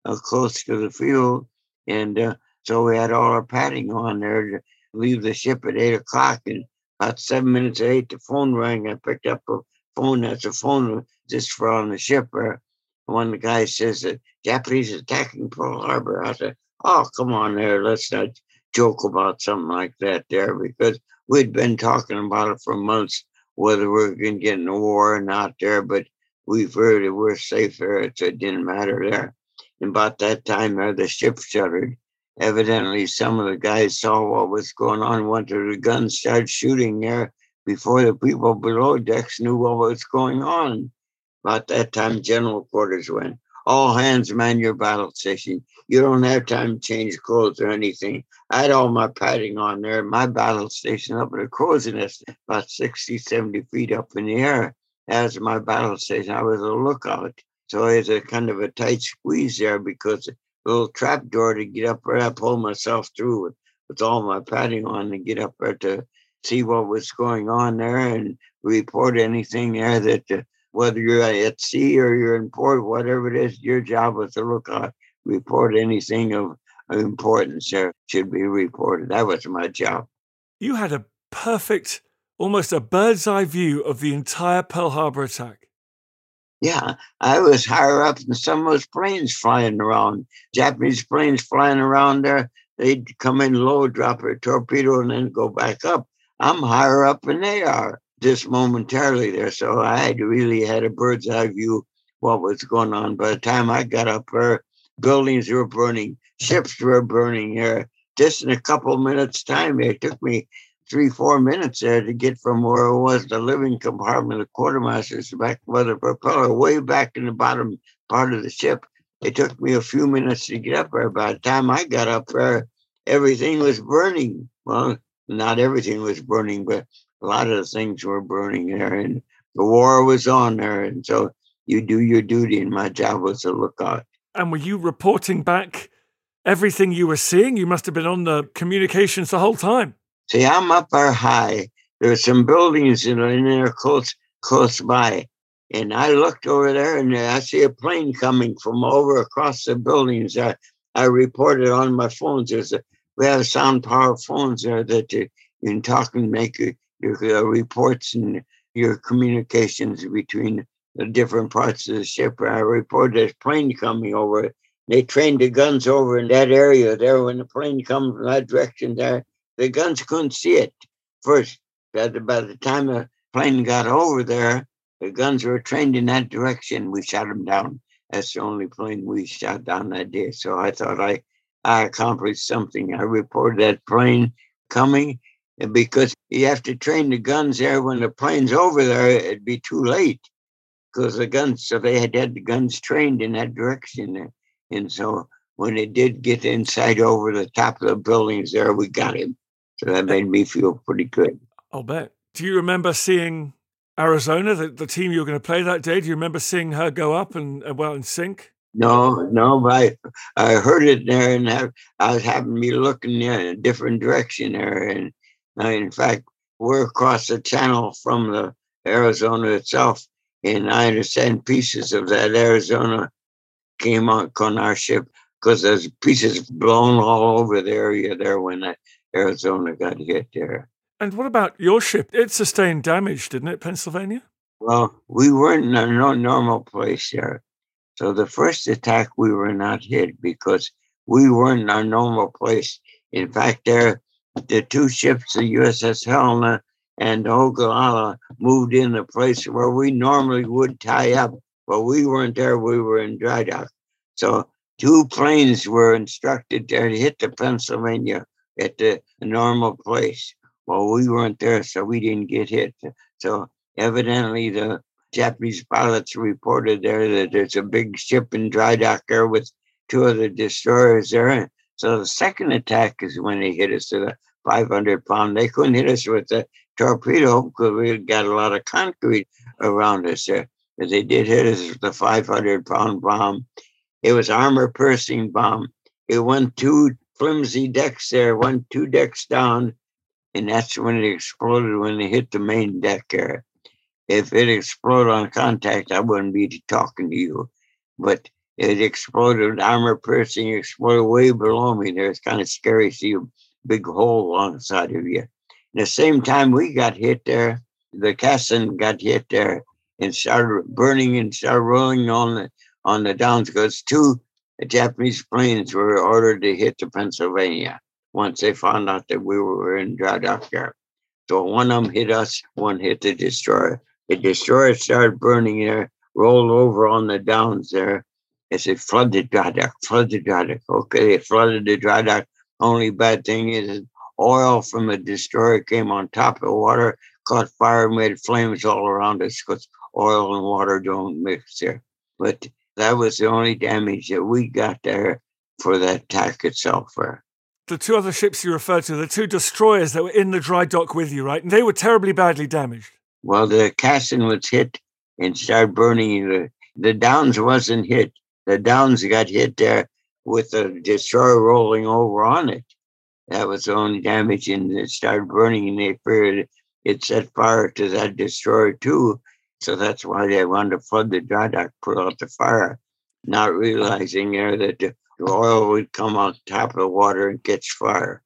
uh, close to the field. And uh, so we had all our padding on there to leave the ship at eight o'clock. And about seven minutes at eight, the phone rang. I picked up a phone. That's a phone just for on the ship. Uh, one the guys says that Japanese attacking Pearl Harbor. I said, "Oh, come on, there. Let's not joke about something like that there because we'd been talking about it for months, whether we are going to get in a war or not there. But we've heard it. We're safe there. So it didn't matter there. And about that time there, the ship shuttered. Evidently, some of the guys saw what was going on, went to the gun, started shooting there before the people below decks knew what was going on. About that time, general quarters went, all hands man your battle station. You don't have time to change clothes or anything. I had all my padding on there. My battle station up in a crow's nest, about 60, 70 feet up in the air. As my battle station. I was a lookout. So it's a kind of a tight squeeze there because a little trap door to get up there. I pulled myself through with, with all my padding on to get up there to see what was going on there and report anything there that uh, whether you're at sea or you're in port, whatever it is, your job was to look out, report anything of, of importance there should be reported. That was my job. You had a perfect, almost a bird's eye view of the entire Pearl Harbor attack. Yeah, I was higher up than some of those planes flying around. Japanese planes flying around there, they'd come in low, drop a torpedo, and then go back up. I'm higher up than they are just momentarily there. So I had really had a bird's eye view what was going on. By the time I got up there, buildings were burning, ships were burning here. Just in a couple minutes' time, it took me three, four minutes there to get from where it was the living compartment of quartermasters back by the propeller, way back in the bottom part of the ship. It took me a few minutes to get up there. By the time I got up there, everything was burning. Well, not everything was burning, but a lot of the things were burning there, and the war was on there. And so you do your duty, and my job was to look out. And were you reporting back everything you were seeing? You must have been on the communications the whole time. See, I'm up there high. There's some buildings in there close close by. And I looked over there and I see a plane coming from over across the buildings. I, I reported on my phones. There's a, we have sound power phones there that you, you can talk and make your, uh, reports and your communications between the different parts of the ship. I reported a plane coming over. They trained the guns over in that area there. When the plane comes from that direction there, the guns couldn't see it first. But by the time the plane got over there, the guns were trained in that direction. We shot them down. That's the only plane we shot down that day. So I thought I, I accomplished something. I reported that plane coming because you have to train the guns there when the plane's over there, it'd be too late because the guns, so they had had the guns trained in that direction. There. And so when it did get inside over the top of the buildings there, we got him. So that made me feel pretty good. I'll bet. Do you remember seeing Arizona, the, the team you were going to play that day? Do you remember seeing her go up and uh, well and sink? No, no, but I, I heard it there, and I, I was having me looking in a different direction there. And uh, in fact, we're across the channel from the Arizona itself, and I understand pieces of that Arizona came on, on our ship because there's pieces blown all over the area there when that Arizona got hit there. And what about your ship? It sustained damage, didn't it, Pennsylvania? Well, we weren't in a no normal place there. So the first attack, we were not hit because we weren't in our normal place. In fact, there, the two ships, the USS Helena and the Oglala, moved in the place where we normally would tie up, but we weren't there. We were in dry dock. So two planes were instructed there to hit the Pennsylvania at the normal place. Well, we weren't there, so we didn't get hit. So evidently, the Japanese pilots reported there that there's a big ship in dry dock there with two other destroyers there. So the second attack is when they hit us with a 500 pound. They couldn't hit us with a torpedo because we got a lot of concrete around us there. But they did hit us with a 500 pound bomb. It was armor piercing bomb. It went two flimsy decks there, went two decks down, and that's when it exploded when it hit the main deck there. If it exploded on contact, I wouldn't be talking to you. But it exploded, armor piercing, exploded way below me there. It's kind of scary to see big hole along the side of you. At the same time we got hit there, the Cassin got hit there and started burning and started rolling on the on the Downs because two Japanese planes were ordered to hit the Pennsylvania once they found out that we were in dry dock there. So one of them hit us, one hit the destroyer. The destroyer started burning there, rolled over on the Downs there, as it flooded dry dock, flooded dry dock. Okay, it flooded the dry dock. Only bad thing is oil from the destroyer came on top of the water, caught fire, made flames all around us because oil and water don't mix there. But that was the only damage that we got there for that attack itself. For the two other ships you referred to, the two destroyers that were in the dry dock with you, right? And they were terribly badly damaged. Well, the Cassin was hit and started burning. The, the Downs wasn't hit. The Downs got hit there with the destroyer rolling over on it. That was the only damage, and it started burning, and they feared it set fire to that destroyer too. So that's why they wanted to flood the dry dock, put out the fire, not realizing there that the oil would come on top of the water and catch fire.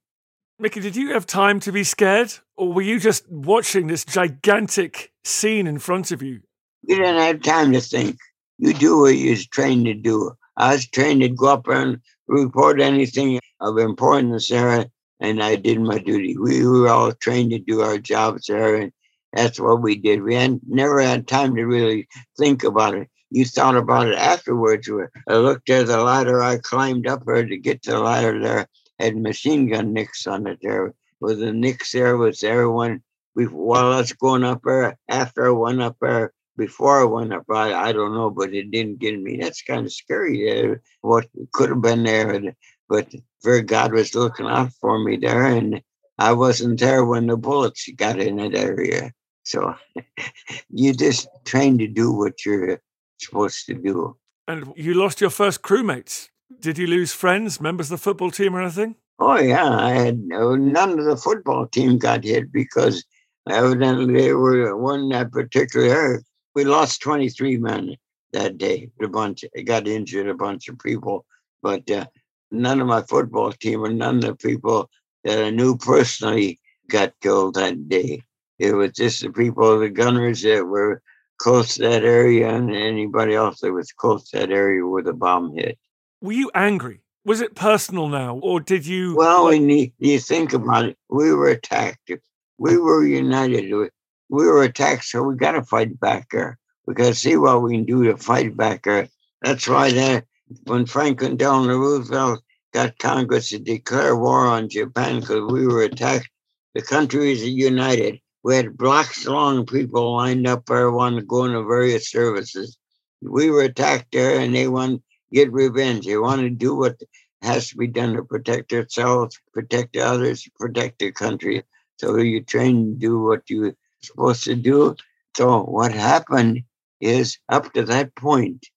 Mickey, did you have time to be scared, or were you just watching this gigantic scene in front of you? You didn't have time to think. You do what you're trained to do. I was trained to go up and report anything of importance there, and I did my duty. We were all trained to do our jobs there, and that's what we did. We had never had time to really think about it. You thought about it afterwards. I looked at the ladder. I climbed up there to get to the ladder there had machine gun nicks on it there. Well, the nicks there was everyone We, while I was going up there, after I went up there, before I went up, I, I don't know, but it didn't get me. That's kind of scary. Uh, what could have been there, but very God was looking out for me there, and I wasn't there when the bullets got in that area. So *laughs* you just train to do what you're supposed to do. And you lost your first crewmates. Did you lose friends, members of the football team, or anything? Oh yeah, I had no, none of the football team got hit because evidently they were one that particular. We lost 23 men that day. A bunch got injured, a bunch of people, but uh, none of my football team or none of the people that I knew personally got killed that day. It was just the people, the gunners that were close to that area, and anybody else that was close to that area where the bomb hit. Were you angry? Was it personal now, or did you? Well, when you, you think about it, we were attacked. We were united. We were attacked, so we got to fight back there. We got to see what we can do to fight back there. That's why that when Franklin Delano Roosevelt got Congress to declare war on Japan because we were attacked, the country is united. We had blocks long people lined up there to go into various services. We were attacked there, and they wanted get revenge. They want to do what has to be done to protect themselves, protect others, protect their country. So you train to do what you're supposed to do. So what happened is up to that point,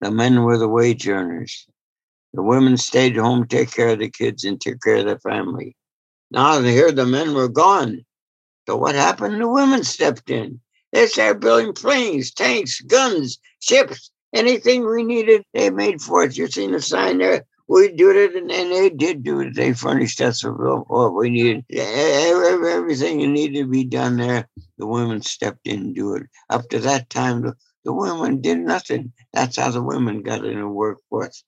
the men were the wage earners. The women stayed home, take care of the kids, and took care of the family. Now here the men were gone. So what happened? The women stepped in. They started building planes, tanks, guns, ships, anything we needed, they made for us. You've seen the sign there? We did it, and, and they did do it. They furnished us with what we needed. Everything needed to be done there, the women stepped in and do it. Up to that time, the, the women did nothing. That's how the women got in the workforce.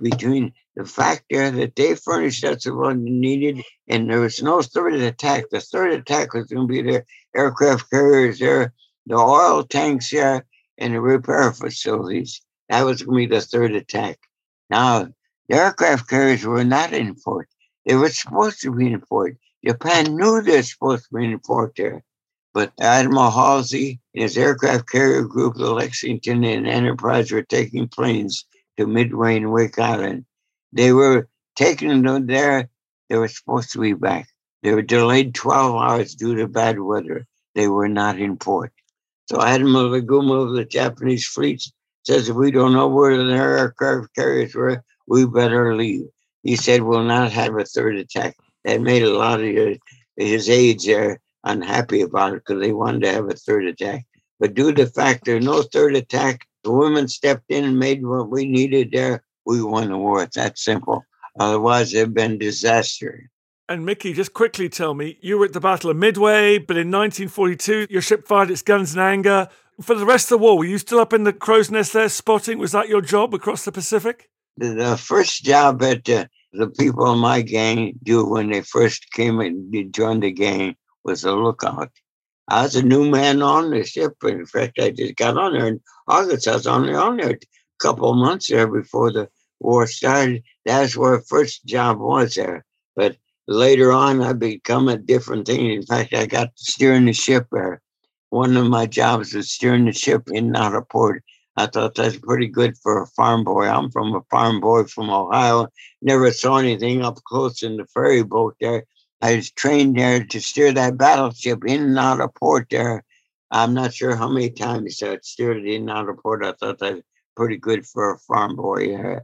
Between the fact there that they furnished us with what we needed, and there was no third attack. The third attack was going to be the aircraft carriers there, the oil tanks there, and the repair facilities. That was going to be the third attack. Now, aircraft carriers were not in port. They were supposed to be in port. Japan knew they were supposed to be in port there. But Admiral Halsey and his aircraft carrier group, the Lexington and Enterprise, were taking planes to Midway and Wake Island. They were taking them there. They were supposed to be back. They were delayed 12 hours due to bad weather. They were not in port. So Admiral Nagumo of the Japanese fleet says if we don't know where the aircraft carriers were, we better leave. He said we'll not have a third attack. That made a lot of his aides there unhappy about it because they wanted to have a third attack. But due to the fact there's no third attack, the women stepped in and made what we needed there. We won the war. It's that simple. Otherwise, it'd been disaster. And Mickey, just quickly tell me, you were at the Battle of Midway, but in 1942, your ship fired its guns in anger. For the rest of the war, were you still up in the crow's nest there spotting? Was that your job across the Pacific? The, first job that uh, the people in my gang do when they first came and joined the gang was a lookout. I was a new man on the ship. In fact, I just got on there in August. I was only on there a couple of months there before the war started. That's where first job was there. But later on, I become a different thing. In fact, I got steering the ship there. One of my jobs was steering the ship in and out of port. I thought that's pretty good for a farm boy. I'm from a farm boy from Ohio. Never saw anything up close in the ferry boat there. I was trained there to steer that battleship in and out of port there. I'm not sure how many times I steered it in and out of port. I thought that was pretty good for a farm boy.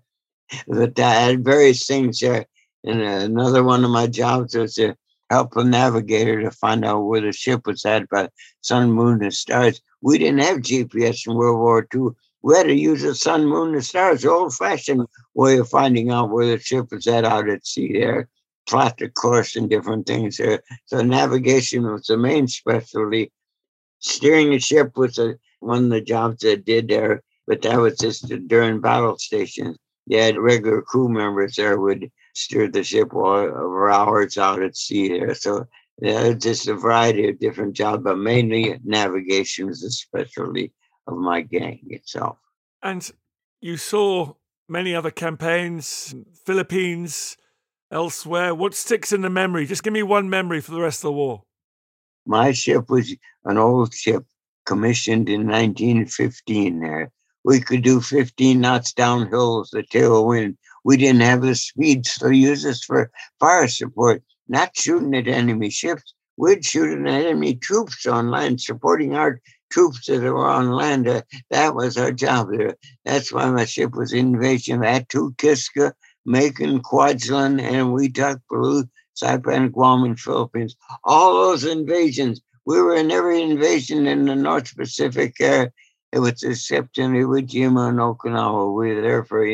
But I had various things there. And another one of my jobs was to help a navigator to find out where the ship was at by sun, moon, and stars. We didn't have GPS in World War II. We had to use the sun, moon, and stars, old fashioned way of finding out where the ship was at out at sea there. Plot the course and different things there. So navigation was the main specialty. Steering the ship was a, one of the jobs I did there, but that was just during battle stations. You had regular crew members there would steered the ship over hours out at sea there. So yeah, just a variety of different jobs, but mainly navigation was a specialty of my gang itself. And you saw many other campaigns, Philippines, elsewhere. What sticks in the memory? Just give me one memory for the rest of the war. My ship was an old ship commissioned in 1915 there. We could do 15 knots downhill with the tailwind we didn't have the speed to use this for fire support, not shooting at enemy ships. We'd shoot at enemy troops on land, supporting our troops that were on land. Uh, that was our job there. That's why my ship was invasion at Kiska, Makin, Kwajalein, and Wetoc, Peru, Saipan, Guam, and Philippines. All those invasions. We were in every invasion in the North Pacific. Uh, it was except in Iwo Jima and Okinawa. We were there for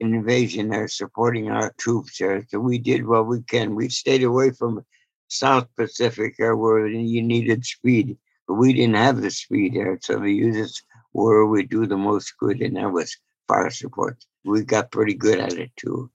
invasion there, supporting our troops there. So we did what we can. We stayed away from South Pacific there where you needed speed, but we didn't have the speed there. So the uses where we do the most good, and that was fire support. We got pretty good at it too.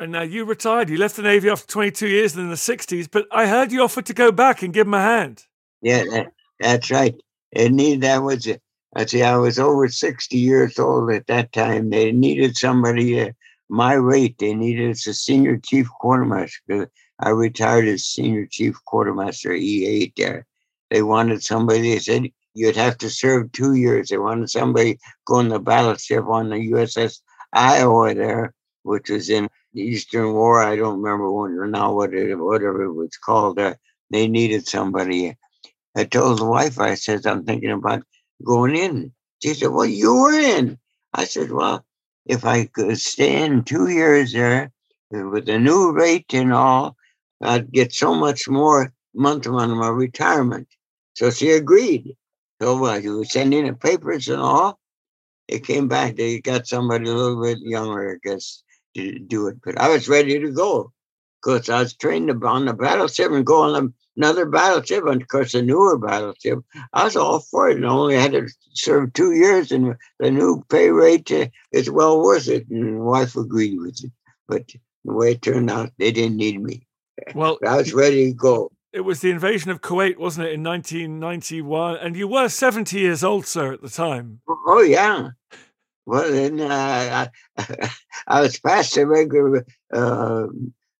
And now you retired. You left the Navy after 22 years in the 60s, but I heard you offered to go back and give him a hand. Yeah, that, that's right. And that was it. I see, I was over 60 years old at that time. They needed somebody at my rate. They needed a senior chief quartermaster. I retired as senior chief quartermaster E8 there. They wanted somebody, they said, you'd have to serve two years. They wanted somebody going the battleship on the USS Iowa there, which was in the Eastern War. I don't remember when, now what it, whatever it was called. Uh, they needed somebody. I told the wife, I said, I'm thinking about going in. She said, Well, you were in. I said, Well, if I could stay in two years there with the new rate and all, I'd get so much more month on my retirement. So she agreed. So well, you were sending the papers and all. It came back. They got somebody a little bit younger, I guess, to do it. But I was ready to go because I was trained on the battleship and go on another battleship, and of course a newer battleship. I was all for it, and only had to serve two years, and the new pay rate uh, is well worth it. And wife agreed with it, but the way it turned out, they didn't need me. Well, I was ready to go. It was the invasion of Kuwait, wasn't it, in 1991? And you were 70 years old, sir, at the time. Oh, yeah. Well, then uh, I, *laughs* I was past the regular uh,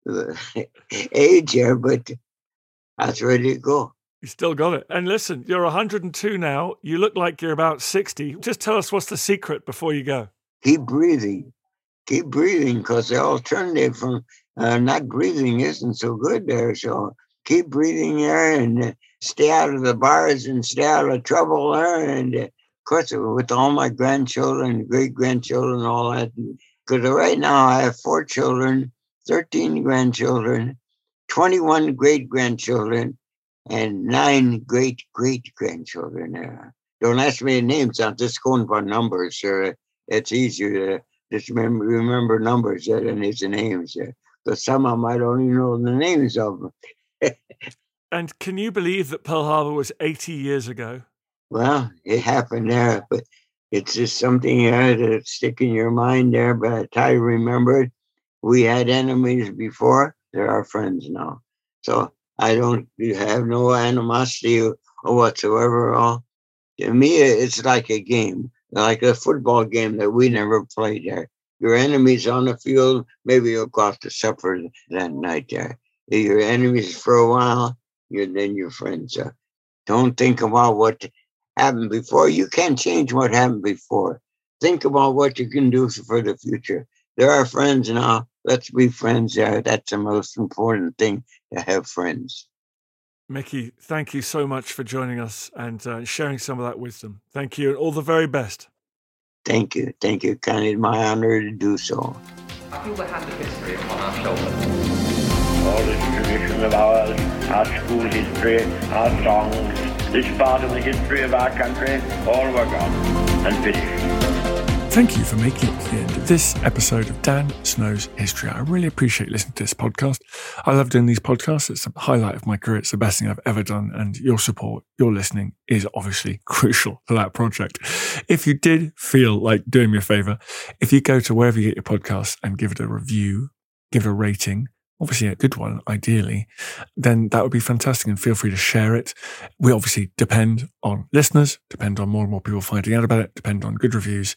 *laughs* age here, but Was ready to go. You still got it. And listen, you're 102 now. You look like you're about 60. Just tell us what's the secret before you go. Keep breathing. Keep breathing because the alternative from uh, not breathing isn't so good there. So keep breathing there and uh, stay out of the bars and stay out of trouble there. And uh, of course, with all my grandchildren, great grandchildren, all that. Because right now I have four children, 13 grandchildren, 21 great grandchildren, and nine great great grandchildren. Uh, don't ask me the names. I'm just going by numbers. Uh, it's easier to just remember, remember numbers than it's names. Uh, but some of them I don't even know the names of them. *laughs* and can you believe that Pearl Harbor was 80 years ago? Well, it happened there, but it's just something uh, that stick in your mind there. But I remembered we had enemies before. They're our friends now. So I don't have no animosity or whatsoever. At all to me, it's like a game, like a football game that we never played there. Your enemies on the field, maybe you'll go out to supper that night there. Your enemies for a while, you're then your friends. Uh, don't think about what happened before. You can't change what happened before. Think about what you can do for the future. There are friends now. Let's be friends there. That's the most important thing to have friends. Mickey, thank you so much for joining us and uh, sharing some of that wisdom. Thank you and all the very best. Thank you. Thank you. Kind of my honor to do so. I feel the hand of history upon our shoulders. All this tradition of ours, our school history, our songs, this part of the history of our country, all were gone and finished. Thank you for making it to the end of this episode of Dan Snow's History. I really appreciate listening to this podcast. I love doing these podcasts. It's a highlight of my career. It's the best thing I've ever done. And your support, your listening is obviously *laughs* crucial for that project. If you did feel like doing me a favor, if you go to wherever you get your podcasts and give it a review, give it a rating, obviously a good one, ideally, then that would be fantastic. And feel free to share it. We obviously depend on listeners, depend on more and more people finding out about it, depend on good reviews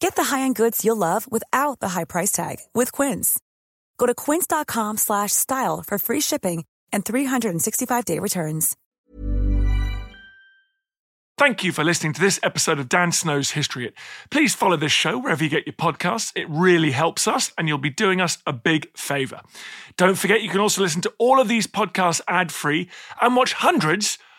Get the high-end goods you'll love without the high price tag with Quince. Go to quince.com slash style for free shipping and 365-day returns. Thank you for listening to this episode of Dan Snow's History Hit. Please follow this show wherever you get your podcasts. It really helps us and you'll be doing us a big favour. Don't forget you can also listen to all of these podcasts ad-free and watch hundreds